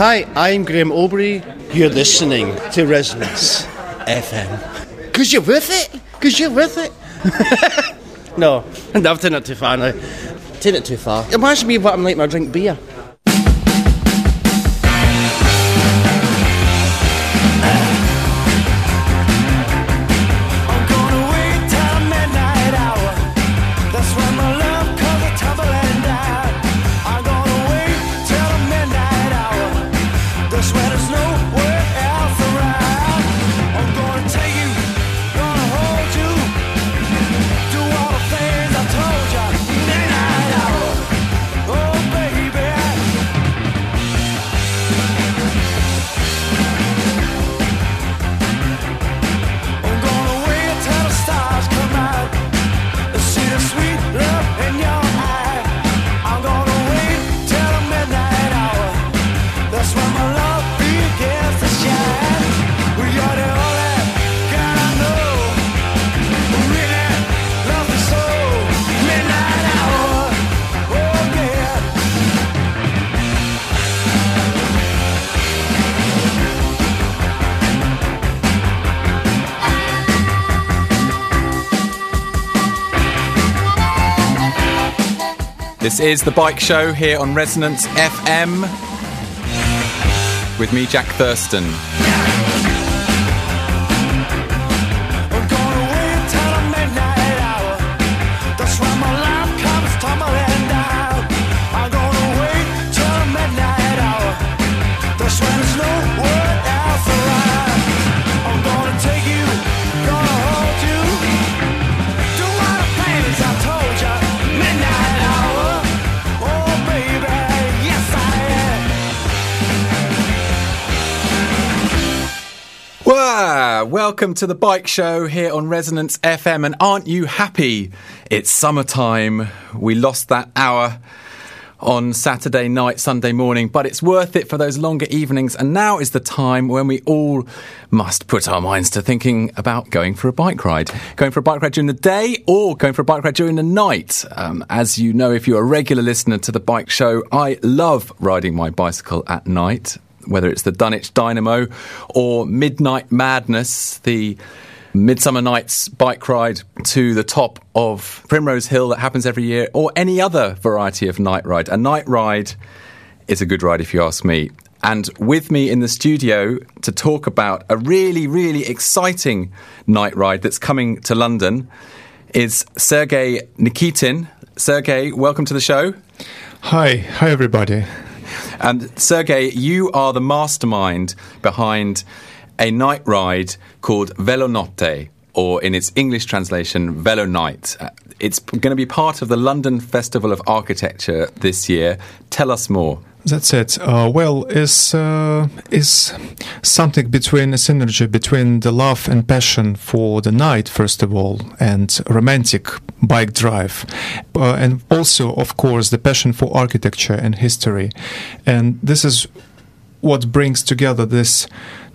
Hi, I'm Graham Aubrey. You're listening to Resonance FM. Because you're with it? Because you're with it? no, I've taken it too far now. Taken it too far. Imagine me what I'm like when I drink beer. This is the Bike Show here on Resonance FM with me, Jack Thurston. Welcome to the Bike Show here on Resonance FM. And aren't you happy? It's summertime. We lost that hour on Saturday night, Sunday morning, but it's worth it for those longer evenings. And now is the time when we all must put our minds to thinking about going for a bike ride. Going for a bike ride during the day or going for a bike ride during the night. Um, as you know, if you're a regular listener to the bike show, I love riding my bicycle at night whether it's the Dunwich Dynamo or Midnight Madness, the Midsummer Night's bike ride to the top of Primrose Hill that happens every year, or any other variety of night ride. A night ride is a good ride if you ask me. And with me in the studio to talk about a really, really exciting night ride that's coming to London is Sergey Nikitin. Sergey, welcome to the show. Hi, hi everybody. And Sergey, you are the mastermind behind a night ride called Velonotte, or in its English translation, Velo Night. It's going to be part of the London Festival of Architecture this year. Tell us more. That's it. Uh, well, is uh, is something between a synergy between the love and passion for the night, first of all, and romantic bike drive, uh, and also, of course, the passion for architecture and history, and this is what brings together this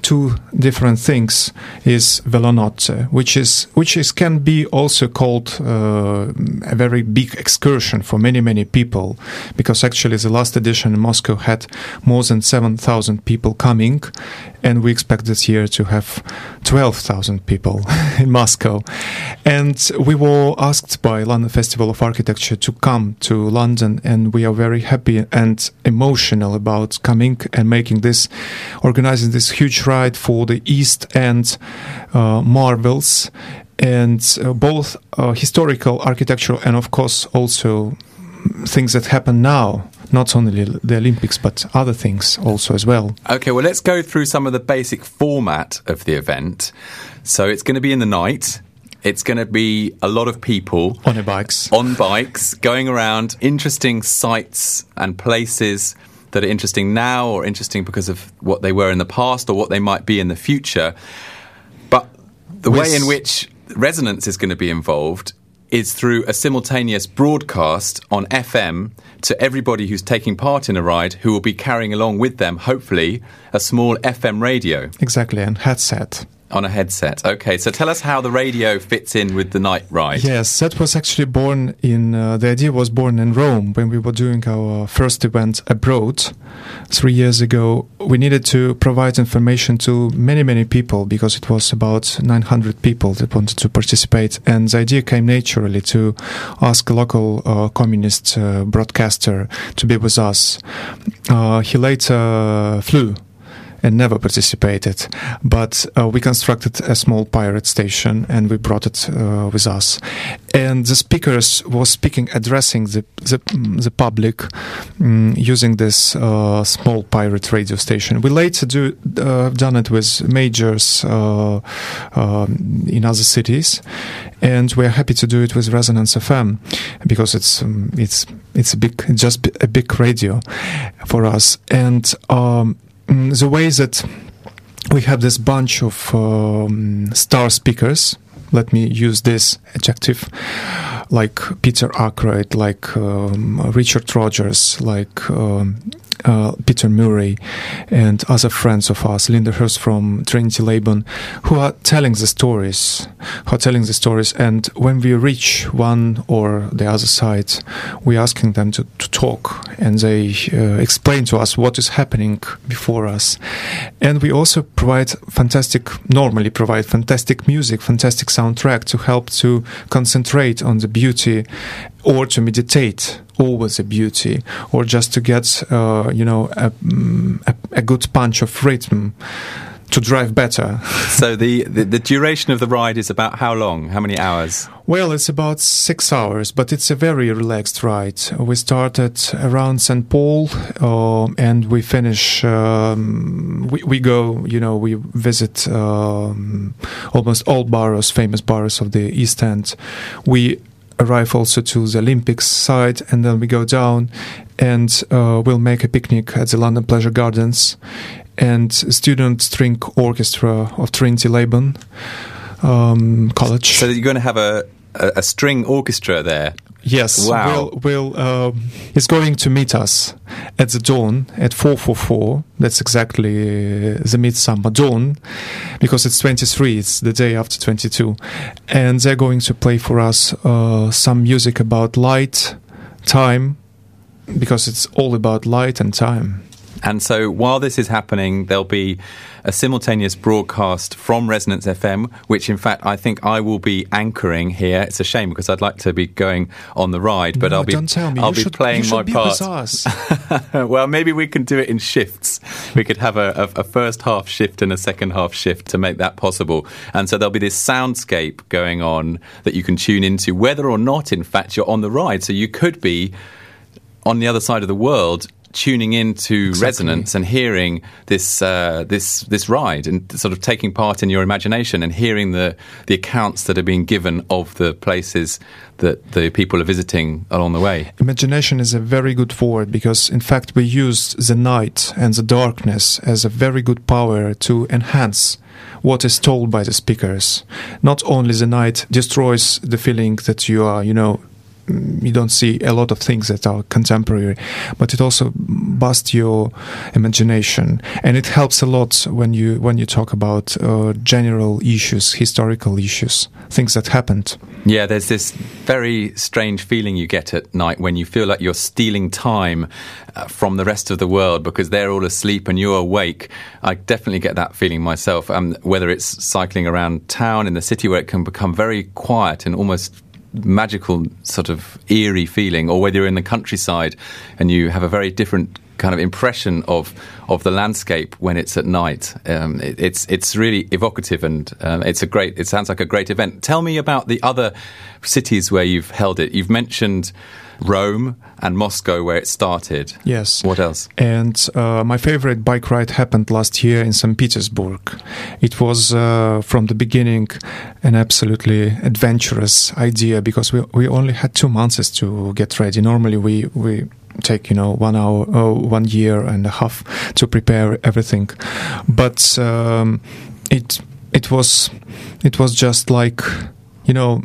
two different things is Velonotte, which is which is can be also called uh, a very big excursion for many many people, because actually the last edition in Moscow had more than seven thousand people coming, and we expect this year to have twelve thousand people in Moscow, and we were asked by London Festival of Architecture to come to London, and we are very happy and emotional about coming and making this, organizing this huge for the East End uh, marvels, and uh, both uh, historical, architectural, and of course also things that happen now. Not only the Olympics, but other things also as well. Okay, well, let's go through some of the basic format of the event. So it's going to be in the night. It's going to be a lot of people On bikes. on bikes going around interesting sites and places that are interesting now or interesting because of what they were in the past or what they might be in the future. But the way in which resonance is going to be involved is through a simultaneous broadcast on FM to everybody who's taking part in a ride who will be carrying along with them, hopefully, a small FM radio. Exactly, and headset. On a headset. Okay, so tell us how the radio fits in with the night ride. Yes, that was actually born in. Uh, the idea was born in Rome when we were doing our first event abroad three years ago. We needed to provide information to many, many people because it was about 900 people that wanted to participate. And the idea came naturally to ask a local uh, communist uh, broadcaster to be with us. Uh, he later flew and never participated. But uh, we constructed a small pirate station and we brought it uh, with us. And the speakers was speaking, addressing the the, the public mm, using this uh, small pirate radio station. We later do uh, done it with majors uh, um, in other cities, and we're happy to do it with Resonance FM because it's um, it's it's a big just a big radio for us and. Um, mm, the way that we have this bunch of um, star speakers. Let me use this adjective. Like peter Ackroyd, like um, richard rogers like um, uh, Peter Murray and other friends of ours, Linda Hurst from Trinity Laban, who are telling the stories, who are telling the stories. And when we reach one or the other side, we're asking them to, to talk and they uh, explain to us what is happening before us. And we also provide fantastic, normally provide fantastic music, fantastic soundtrack to help to concentrate on the beauty or to meditate always a beauty or just to get uh, you know a, mm, a, a good punch of rhythm to drive better. So the, the, the duration of the ride is about how long? How many hours? Well, it's about six hours, but it's a very relaxed ride. We started around St. Paul, uh, and we finish. Um, we, we go, you know, we visit um, almost all boroughs, famous boroughs of the East End. We arrive also to the Olympics site, and then we go down, and uh, we'll make a picnic at the London Pleasure Gardens, and student string orchestra of Trinity Laban um, College. So you're going to have a, a, a string orchestra there. Yes, Wow. will will uh, is going to meet us at the dawn at four four four. That's exactly uh, the midsummer dawn, because it's twenty three. It's the day after twenty two, and they're going to play for us uh, some music about light, time, because it's all about light and time. And so while this is happening, there'll be a simultaneous broadcast from Resonance FM, which in fact I think I will be anchoring here. It's a shame because I'd like to be going on the ride, but No, I'll be don't tell me. I'll you be should, playing my be part. Well, maybe we can do it in shifts. We could have a, a, a first half shift and a second half shift to make that possible. And so there'll be this soundscape going on that you can tune into, whether or not, in fact, you're on the ride. So you could be on the other side of the world tuning into resonance and hearing this uh, this this ride and sort of taking part in your imagination and hearing the the accounts that are being given of the places that the people are visiting along the way. Imagination is a very good word because, in fact, we use the night and the darkness as a very good power to enhance what is told by the speakers. Not only the night destroys the feeling that you are, you know, you don't see a lot of things that are contemporary, but it also busts your imagination, and it helps a lot when you when you talk about uh, general issues, historical issues, things that happened. Yeah, there's this very strange feeling you get at night when you feel like you're stealing time uh, from the rest of the world because they're all asleep and you're awake. I definitely get that feeling myself. Um, whether it's cycling around town in the city where it can become very quiet and almost magical sort of eerie feeling or whether you're in the countryside and you have a very different kind of impression of of the landscape when it's at night um, it, it's it's really evocative and um, it's a great it sounds like a great event tell me about the other cities where you've held it you've mentioned Rome and Moscow where it started Yes. what else And uh, my favorite bike ride happened last year in St. Petersburg. It was uh, from the beginning an absolutely adventurous idea because we we only had two months to get ready. Normally we we take you know one hour uh, one year and a half to prepare everything, but um, it it was it was just like you know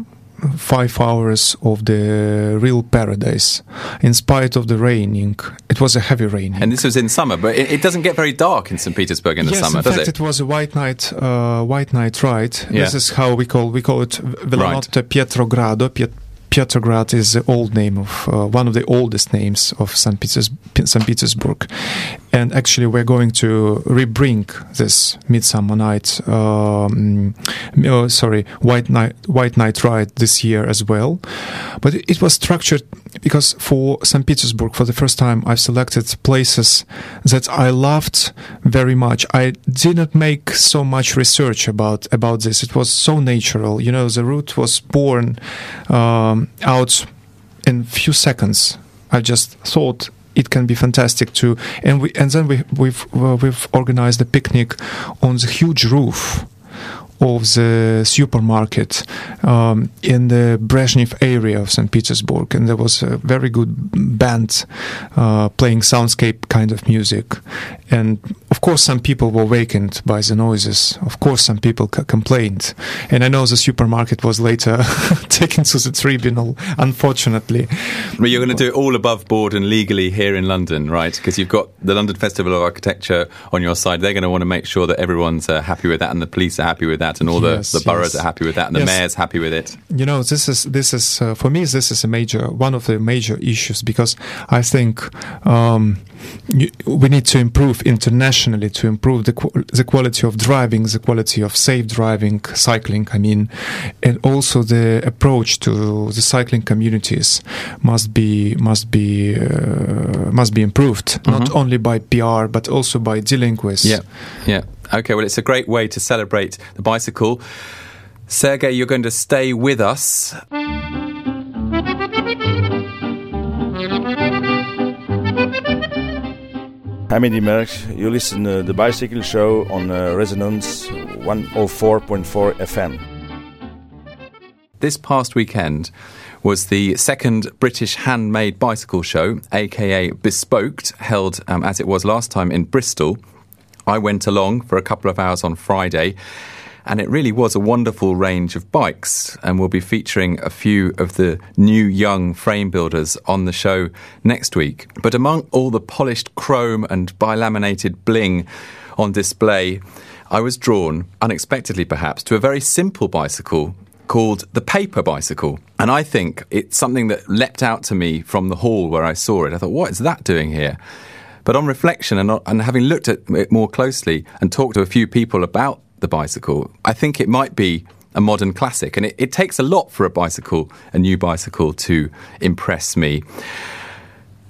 five hours of the real paradise. In spite of the raining, it was a heavy rain And this was in summer, but it, it doesn't get very dark in St. Petersburg in the yes, summer, in does fact, it? it? was a white night, uh, white night ride. Yeah. This is how we call we call it Velonotte Pietrogrado. Piet- Pietrograd is the old name of uh, one of the oldest names of St. Petersburg, and actually we're going to rebring this Midsummer Night, um, oh, sorry, White Night, White Night ride this year as well. But it, was structured because for St. Petersburg, for the first time, I've selected places that I loved very much. I didn't make so much research about about this. It was so natural. You know, the route was born um, out in few seconds. I just thought it can be fantastic too. and we and then we we've uh, we've organized a picnic on the huge roof of the supermarket um, in the Brezhnev area of St. Petersburg, and there was a very good band uh, playing soundscape kind of music. And of course, some people were wakened by the noises. Of course, some people c- complained. And I know the supermarket was later taken to the tribunal, unfortunately. But you're going to do it all above board and legally here in London, right? Because you've got the London Festival of Architecture on your side. They're going to want to make sure that everyone's uh, happy with that, and the police are happy with that, and all Yes, the, the boroughs yes. are happy with that, and the Yes. mayor's happy with it. you know this is this is uh, for me this is a major one of the major issues because i think um, you, we need to improve internationally to improve the qu- the quality of driving the quality of safe driving cycling i mean and also the approach to the cycling communities must be must be uh, must be improved not only by pr but also by dealing with Yeah, yeah. Okay, well, it's a great way to celebrate the bicycle. Sergey, you're going to stay with us. I'm Eddie Merckx. You listen to the Bicycle Show on uh, Resonance 104.4 FM. This past weekend was the second British handmade bicycle show, aka Bespoked, held um, as it was last time in Bristol. I went along for a couple of hours on Friday, and it really was a wonderful range of bikes. And we'll be featuring a few of the new young frame builders on the show next week. But among all the polished chrome and bilaminated bling on display, I was drawn, unexpectedly perhaps, to a very simple bicycle called the paper bicycle. And I think it's something that leapt out to me from the hall where I saw it. I thought, what is that doing here? But on reflection and, and having looked at it more closely and talked to a few people about the bicycle, I think it might be a modern classic. And it, it takes a lot for a bicycle, a new bicycle, to impress me.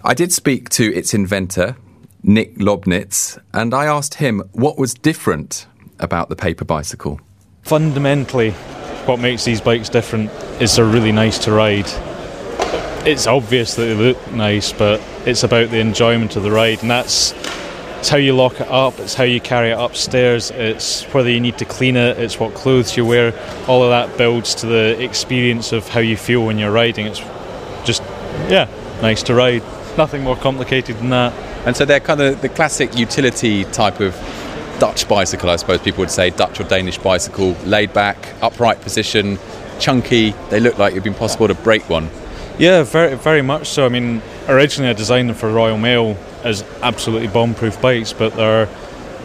I did speak to its inventor, Nick Lobnitz, and I asked him what was different about the paper bicycle. fundamentally, what makes these bikes different is they're really nice to ride. It's obvious that they look nice, but it's about the enjoyment of the ride, and that's it's how you lock it up, it's how you carry it upstairs, it's whether you need to clean it, it's what clothes you wear. All of that builds to the experience of how you feel when you're riding. It's just, yeah, nice to ride. Nothing more complicated than that. And so they're kind of the classic utility type of Dutch bicycle, I suppose people would say, Dutch or Danish bicycle, laid back, upright position, chunky. They look like it'd be impossible to break one. Yeah, very, very much so. I mean, originally I designed them for Royal Mail as absolutely bomb-proof bikes, but they're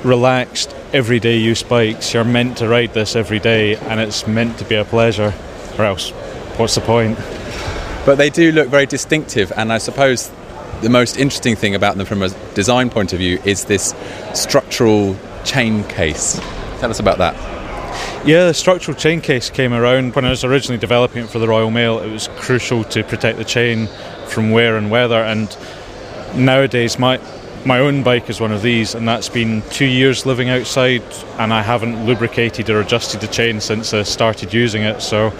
relaxed, everyday use bikes. You're meant to ride this every day, and it's meant to be a pleasure. Or else, what's the point? But they do look very distinctive, and I suppose the most interesting thing about them from a design point of view is this structural chain case. Tell us about that. Yeah, the structural chain case came around when I was originally developing it for the Royal Mail. It was crucial to protect the chain from wear and weather, and nowadays my my own bike is one of these, and that's been two years living outside, and I haven't lubricated or adjusted the chain since I started using it. So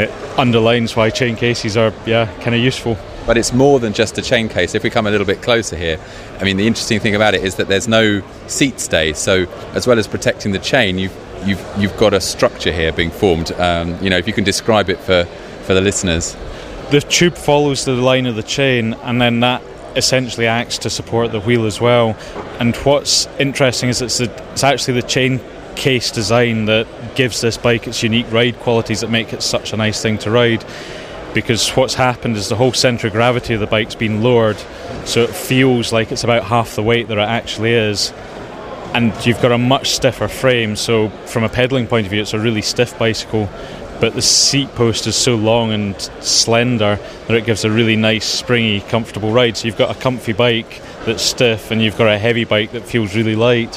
it underlines why chain cases are yeah kind of useful. But it's more than just a chain case. If we come a little bit closer here, I mean, the interesting thing about it is that there's no seat stay. So, as well as protecting the chain, you've you've you've got a structure here being formed. Um, you know, if you can describe it for for the listeners. the tube follows the line of the chain and then that essentially acts to support the wheel as well and what's interesting is it's, it's actually the chain case design that gives this bike its unique ride qualities that make it such a nice thing to ride. Because what's happened is the whole centre of gravity of the bike's been lowered, so it feels like it's about half the weight that it actually is. And you've got a much stiffer frame, so from a pedalling point of view, it's a really stiff bicycle. But the seat post is so long and slender that it gives a really nice, springy, comfortable ride. So you've got a comfy bike that's stiff, and you've got a heavy bike that feels really light.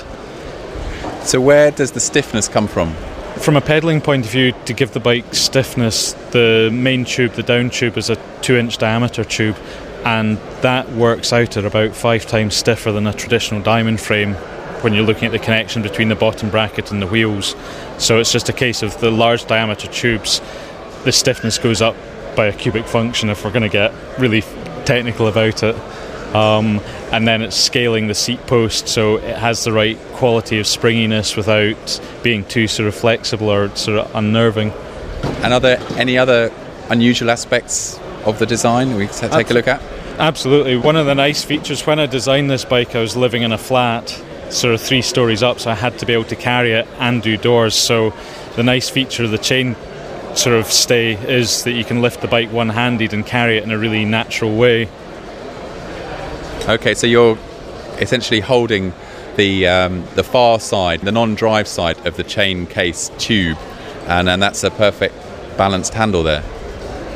So where does the stiffness come from? From a pedalling point of view, to give the bike stiffness, the main tube, the down tube, is a two inch diameter tube, and that works out at about five times stiffer than a traditional diamond frame when you're looking at the connection between the bottom bracket and the wheels. So it's just a case of the large diameter tubes, the stiffness goes up by a cubic function if we're going to get really technical about it. Um, and then it's scaling the seat post so it has the right quality of springiness without being too sort of flexible or sort of unnerving. And are there any other unusual aspects of the design we can take a look at? Absolutely. One of the nice features when I designed this bike, I was living in a flat, sort of three stories up, so I had to be able to carry it and do doors. So the nice feature of the chain sort of stay is that you can lift the bike one handed and carry it in a really natural way. Okay, so you're essentially holding the um, the far side, the non-drive side of the chain case tube, and, and that's a perfect balanced handle there.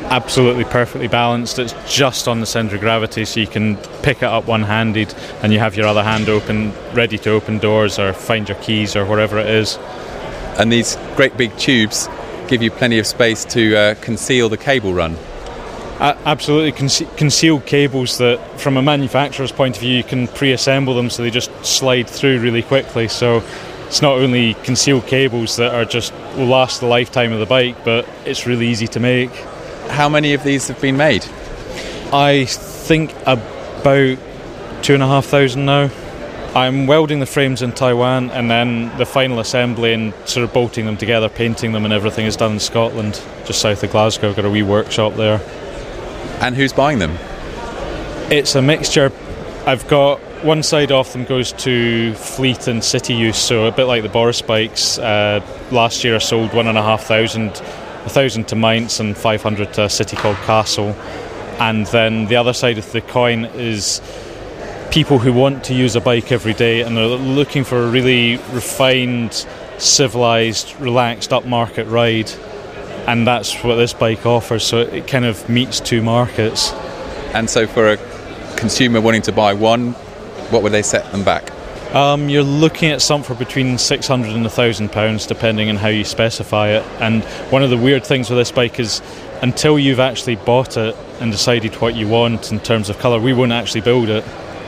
Absolutely perfectly balanced. It's just on the centre of gravity, so you can pick it up one handed and you have your other hand open, ready to open doors or find your keys or whatever it is. And these great big tubes give you plenty of space to uh, conceal the cable run. Absolutely conce- concealed cables that, from a manufacturer's point of view, you can pre-assemble them so they just slide through really quickly. So it's not only concealed cables that are just will last the lifetime of the bike, but it's really easy to make. How many of these have been made? I think about two and a half thousand now. I'm welding the frames in Taiwan, and then the final assembly and sort of bolting them together, painting them, and everything is done in Scotland, just south of Glasgow. I've got a wee workshop there. And who's buying them? It's a mixture. I've got one side off them goes to fleet and city use, so a bit like the Boris bikes. Uh, last year I sold one and a half thousand, a thousand to Mainz and 500 to a city called Kassel. And then the other side of the coin is people who want to use a bike every day and are looking for a really refined, civilized, relaxed, upmarket ride. And that's what this bike offers, so it kind of meets two markets. And so for a consumer wanting to buy one, what would they set them back? Um, you're looking at something for between 600 and 1,000 pounds, depending on how you specify it. And one of the weird things with this bike is until you've actually bought it and decided what you want in terms of colour, we won't actually build it.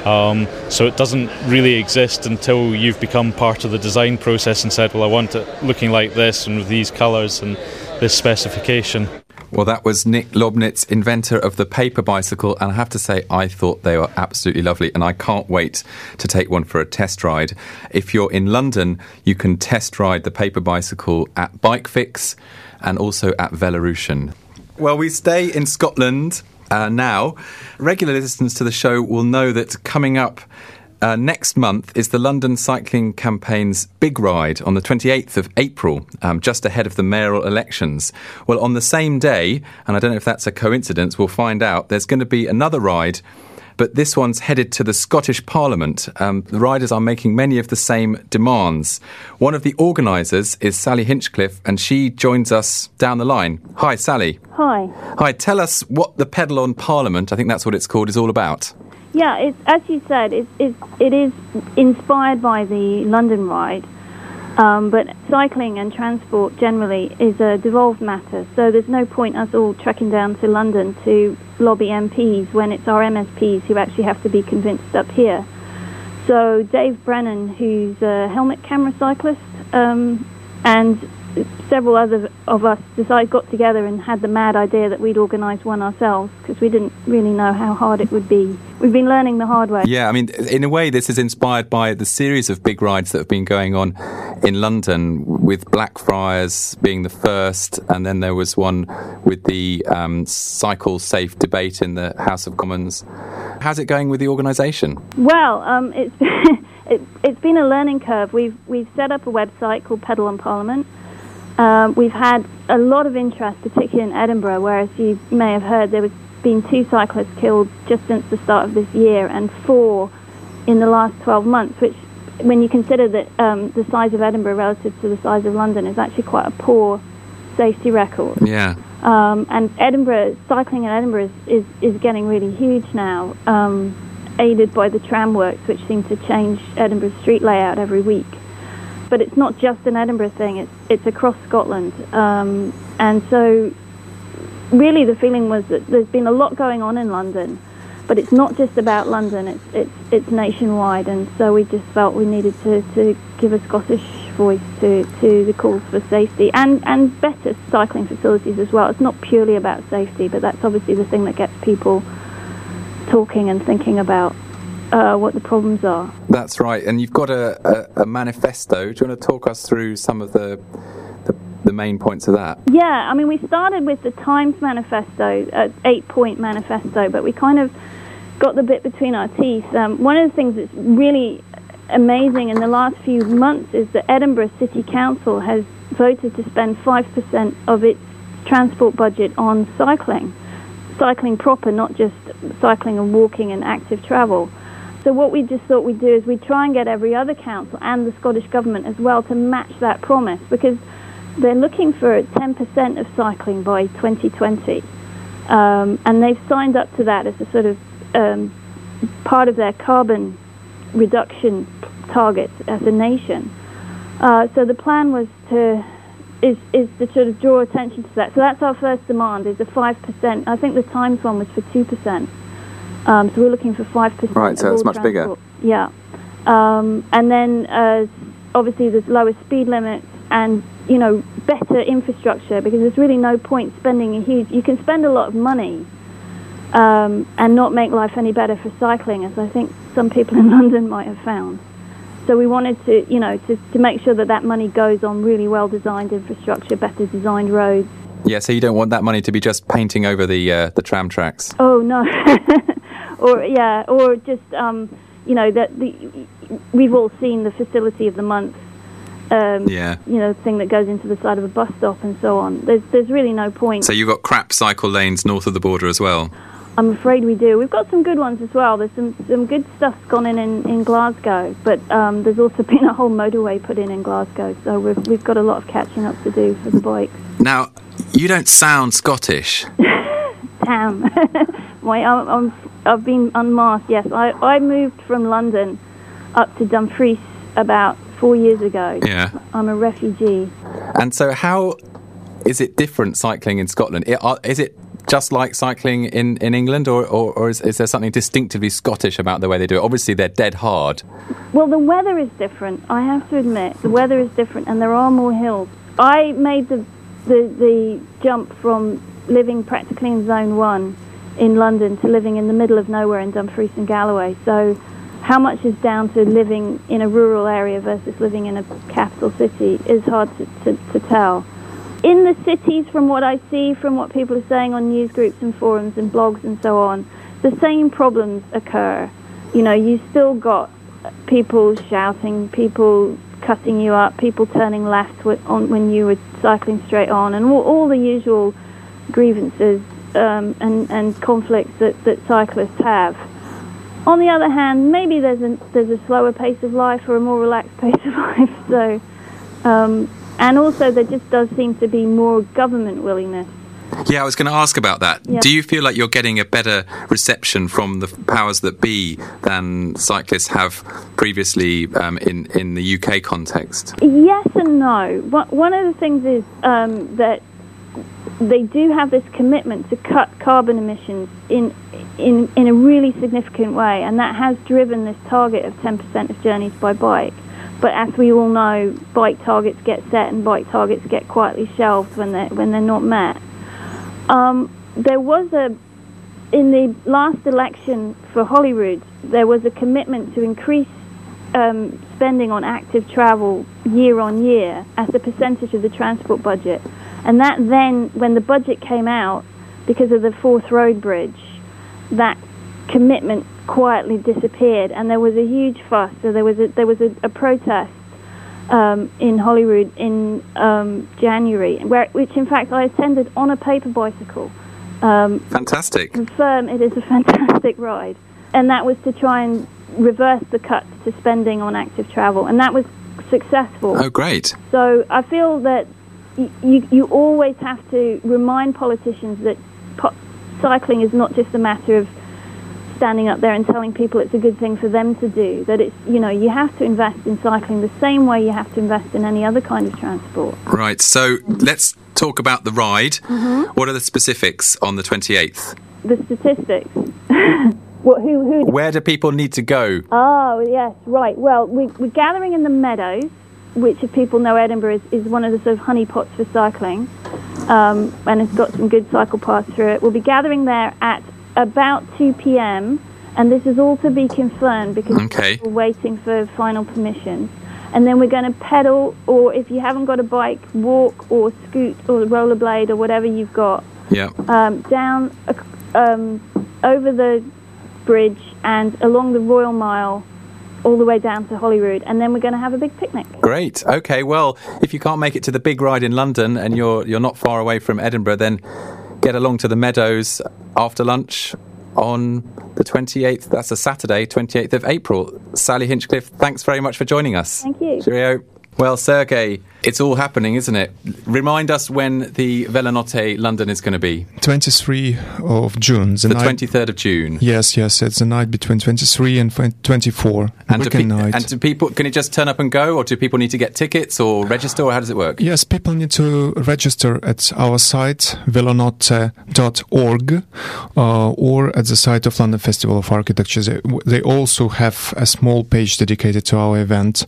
Um, so it doesn't really exist until you've become part of the design process and said, well, I want it looking like this and with these colours and this specification. Well, that was Nick Lobnitz, inventor of the paper bicycle, and I have to say, I thought they were absolutely lovely, and I can't wait to take one for a test ride. If you're in London, you can test ride the paper bicycle at Bike Fix and also at Velorution. Well, we stay in Scotland uh, now. Regular listeners to the show will know that coming up uh, next month is the London Cycling Campaign's big ride on the 28th of April, um, just ahead of the mayoral elections. Well, on the same day, and I don't know if that's a coincidence, we'll find out, there's going to be another ride. But this one's headed to the Scottish Parliament. Um, the riders are making many of the same demands. One of the organisers is Sally Hinchcliffe, and she joins us down the line. Hi, Sally. Hi. Hi, tell us what the Pedal on Parliament, I think that's what it's called, is all about. Yeah, it's, as you said, it's, it's, it is inspired by the London ride, um, but cycling and transport generally is a devolved matter, so there's no point us all trekking down to London to lobby MPs when it's our MSPs who actually have to be convinced up here. So Dave Brennan, who's a helmet camera cyclist, um, and several others of us decided got together and had the mad idea that we'd organise one ourselves because we didn't really know how hard it would be. We've been learning the hard way. Yeah, I mean, in a way, this is inspired by the series of big rides that have been going on in London, with Blackfriars being the first, and then there was one with the um, cycle safe debate in the House of Commons. How's it going with the organisation? Well, um, it's it, it's been a learning curve. We've we've set up a website called Pedal on Parliament. Um, we've had a lot of interest, particularly in Edinburgh, where, as you may have heard, there was been two cyclists killed just since the start of this year, and four in the last 12 months. Which, when you consider that um, the size of Edinburgh relative to the size of London, is actually quite a poor safety record. Yeah. Um, and Edinburgh, cycling in Edinburgh is, is, is getting really huge now, um, aided by the tram works, which seem to change Edinburgh's street layout every week. But it's not just an Edinburgh thing, it's, it's across Scotland. Um, and so, really, the feeling was that there's been a lot going on in London, but it's not just about London, it's, it's, it's nationwide. And so, we just felt we needed to, to give a Scottish voice to, to the calls for safety and, and better cycling facilities as well. It's not purely about safety, but that's obviously the thing that gets people talking and thinking about uh, what the problems are. That's right. And you've got a, a, a manifesto. Do you want to talk us through some of the, the, the main points of that? Yeah, I mean, we started with the Times manifesto, uh, eight point manifesto, but we kind of got the bit between our teeth. Um, one of the things that's really amazing in the last few months is that Edinburgh City Council has voted to spend 5% of its transport budget on cycling. Cycling proper, not just cycling and walking and active travel. So what we just thought we'd do is we'd try and get every other council and the Scottish Government as well to match that promise because they're looking for 10% of cycling by 2020. Um, and they've signed up to that as a sort of um, part of their carbon reduction targets as a nation. Uh, so the plan was to is is to sort of draw attention to that. So that's our first demand is a five percent. I think the Times one was for two percent. Um, so we're looking for five percent. Right, so it's much bigger. Yeah, um, and then uh, obviously there's lower speed limits and you know better infrastructure because there's really no point spending a huge. You can spend a lot of money um, and not make life any better for cycling, as I think some people in London might have found. So we wanted to, you know, to, to make sure that that money goes on really well designed infrastructure, better designed roads. Yeah, so you don't want that money to be just painting over the uh, the tram tracks. Oh no, or yeah, or just um, you know that the we've all seen the facility of the month. Um, Yeah. You know, thing that goes into the side of a bus stop and so on. There's there's really no point. So you've got crap cycle lanes north of the border as well. I'm afraid we do. We've got some good ones as well. There's some, some good stuff's gone in in, in Glasgow, but um, there's also been a whole motorway put in in Glasgow, so we've, we've got a lot of catching up to do for the bikes. Now, you don't sound Scottish. Damn. My, I'm, I'm, I've been unmasked, yes. I, I moved from London up to Dumfries about four years ago. Yeah. I'm a refugee. And so, how is it different cycling in Scotland? Uh, is it just like cycling in, in England, or, or, or is, is there something distinctively Scottish about the way they do it? Obviously, they're dead hard. Well, the weather is different. I have to admit, the weather is different, and there are more hills. I made the the, the jump from living practically in Zone One in London to living in the middle of nowhere in Dumfries and Galloway. So, how much is down to living in a rural area versus living in a capital city is hard to, to, to tell. In the cities, from what I see, from what people are saying on news groups and forums and blogs and so on, the same problems occur. You know, you still got people shouting, people cutting you up, people turning left when you were cycling straight on, and all, all the usual grievances um, and, and conflicts that, that cyclists have. On the other hand, maybe there's a, there's a slower pace of life or a more relaxed pace of life. So, um, and also there just does seem to be more government willingness. Yeah, I was going to ask about that. Yeah. Do you feel like you're getting a better reception from the powers that be than cyclists have previously um, in, in the UK context? Yes and no. One one of the things is um, that they do have this commitment to cut carbon emissions in, in, in a really significant way, and that has driven this target of 10% of journeys by bike. But as we all know, bike targets get set and bike targets get quietly shelved when they're, when they're not met. Um, there was a in the last election for Holyrood, there was a commitment to increase um, spending on active travel year on year as a percentage of the transport budget. And that then, when the budget came out, because of the Forth Road Bridge, that commitment quietly disappeared, and there was a huge fuss. So there was a there was a, a protest um, in Holyrood in um, January, where which in fact I attended on a paper bicycle. Um, Fantastic. confirm it is a fantastic ride, and that was to try and reverse the cuts to spending on active travel, and that was successful. Oh, great. So I feel that you, you always have to remind politicians that po- cycling is not just a matter of standing up there and telling people it's a good thing for them to do. That it's, you know, you have to invest in cycling the same way you have to invest in any other kind of transport. Right, so let's talk about the ride. Mm-hmm. What are the specifics on the 28th? The statistics. what, who, who Where do people need to go? Oh, yes, right. Well, we, we're gathering in the meadows, which, if people know Edinburgh, is, is one of the sort of honeypots for cycling, um, and it's got some good cycle paths through it. We'll be gathering there at about 2 p.m., and this is all to be confirmed because Okay. we're waiting for final permissions. And then we're going to pedal, or if you haven't got a bike, walk or scoot or rollerblade or whatever you've got Yeah. um, down um, over the bridge and along the Royal Mile all the way down to Holyrood, and then we're going to have a big picnic. Great. Okay. Well, if you can't make it to the big ride in London and you're you're not far away from Edinburgh, then get along to the Meadows after lunch on the 28th. That's a Saturday, 28th of April. Sally Hinchcliffe, thanks very much for joining us. Thank you. Cheerio. Well, Sergey, it's all happening, isn't it? Remind us when the Velonotte London is going to be. 23 of June. The, The night, 23rd of June. Yes, yes, it's the night between 23 and 24. And pe- night. and do people can it just turn up and go, or do people need to get tickets or register, or how does it work? Yes, people need to register at our site, velonotte.org, uh, or at the site of London Festival of Architecture. They, they also have a small page dedicated to our event,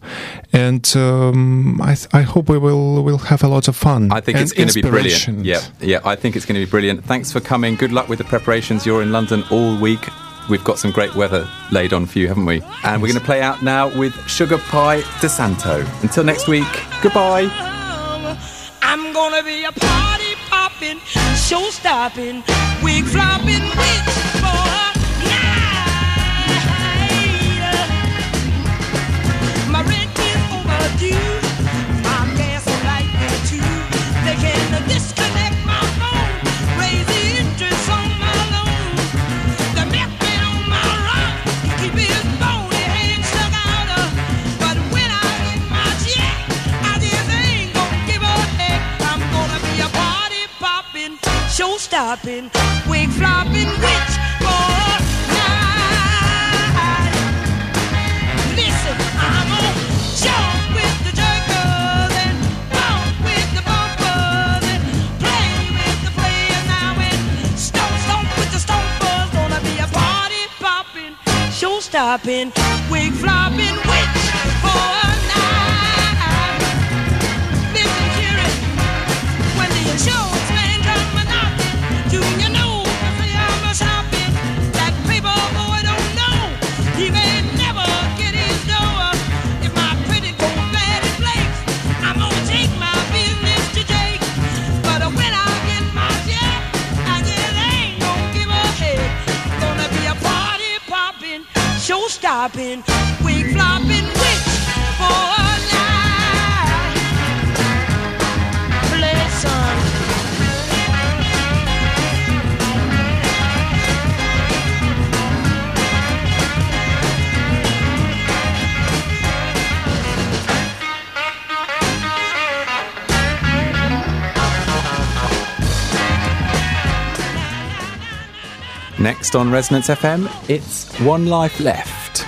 and um, I, th- I hope we will will have a lot of fun. I think it's going to be brilliant. Yeah, yeah, I think it's going to be brilliant. Thanks for coming. Good luck with the preparations. You're in London all week. We've got some great weather laid on for you, haven't we? And we're going to play out now with Sugar Pie De Santo. Until next week, goodbye. I'm gonna be a party popping, show stopping, wig flopping witch for show stopping, wig flopping witch for a night. Listen, I'm on jump with the jerkers and bump with the bumpers and play with the players now and stomp stomp with the stompers. Gonna be a party popping, show stopping, wig flopping show stopping, wig flopping witch for a night. Next on Resonance FM, it's One Life Left.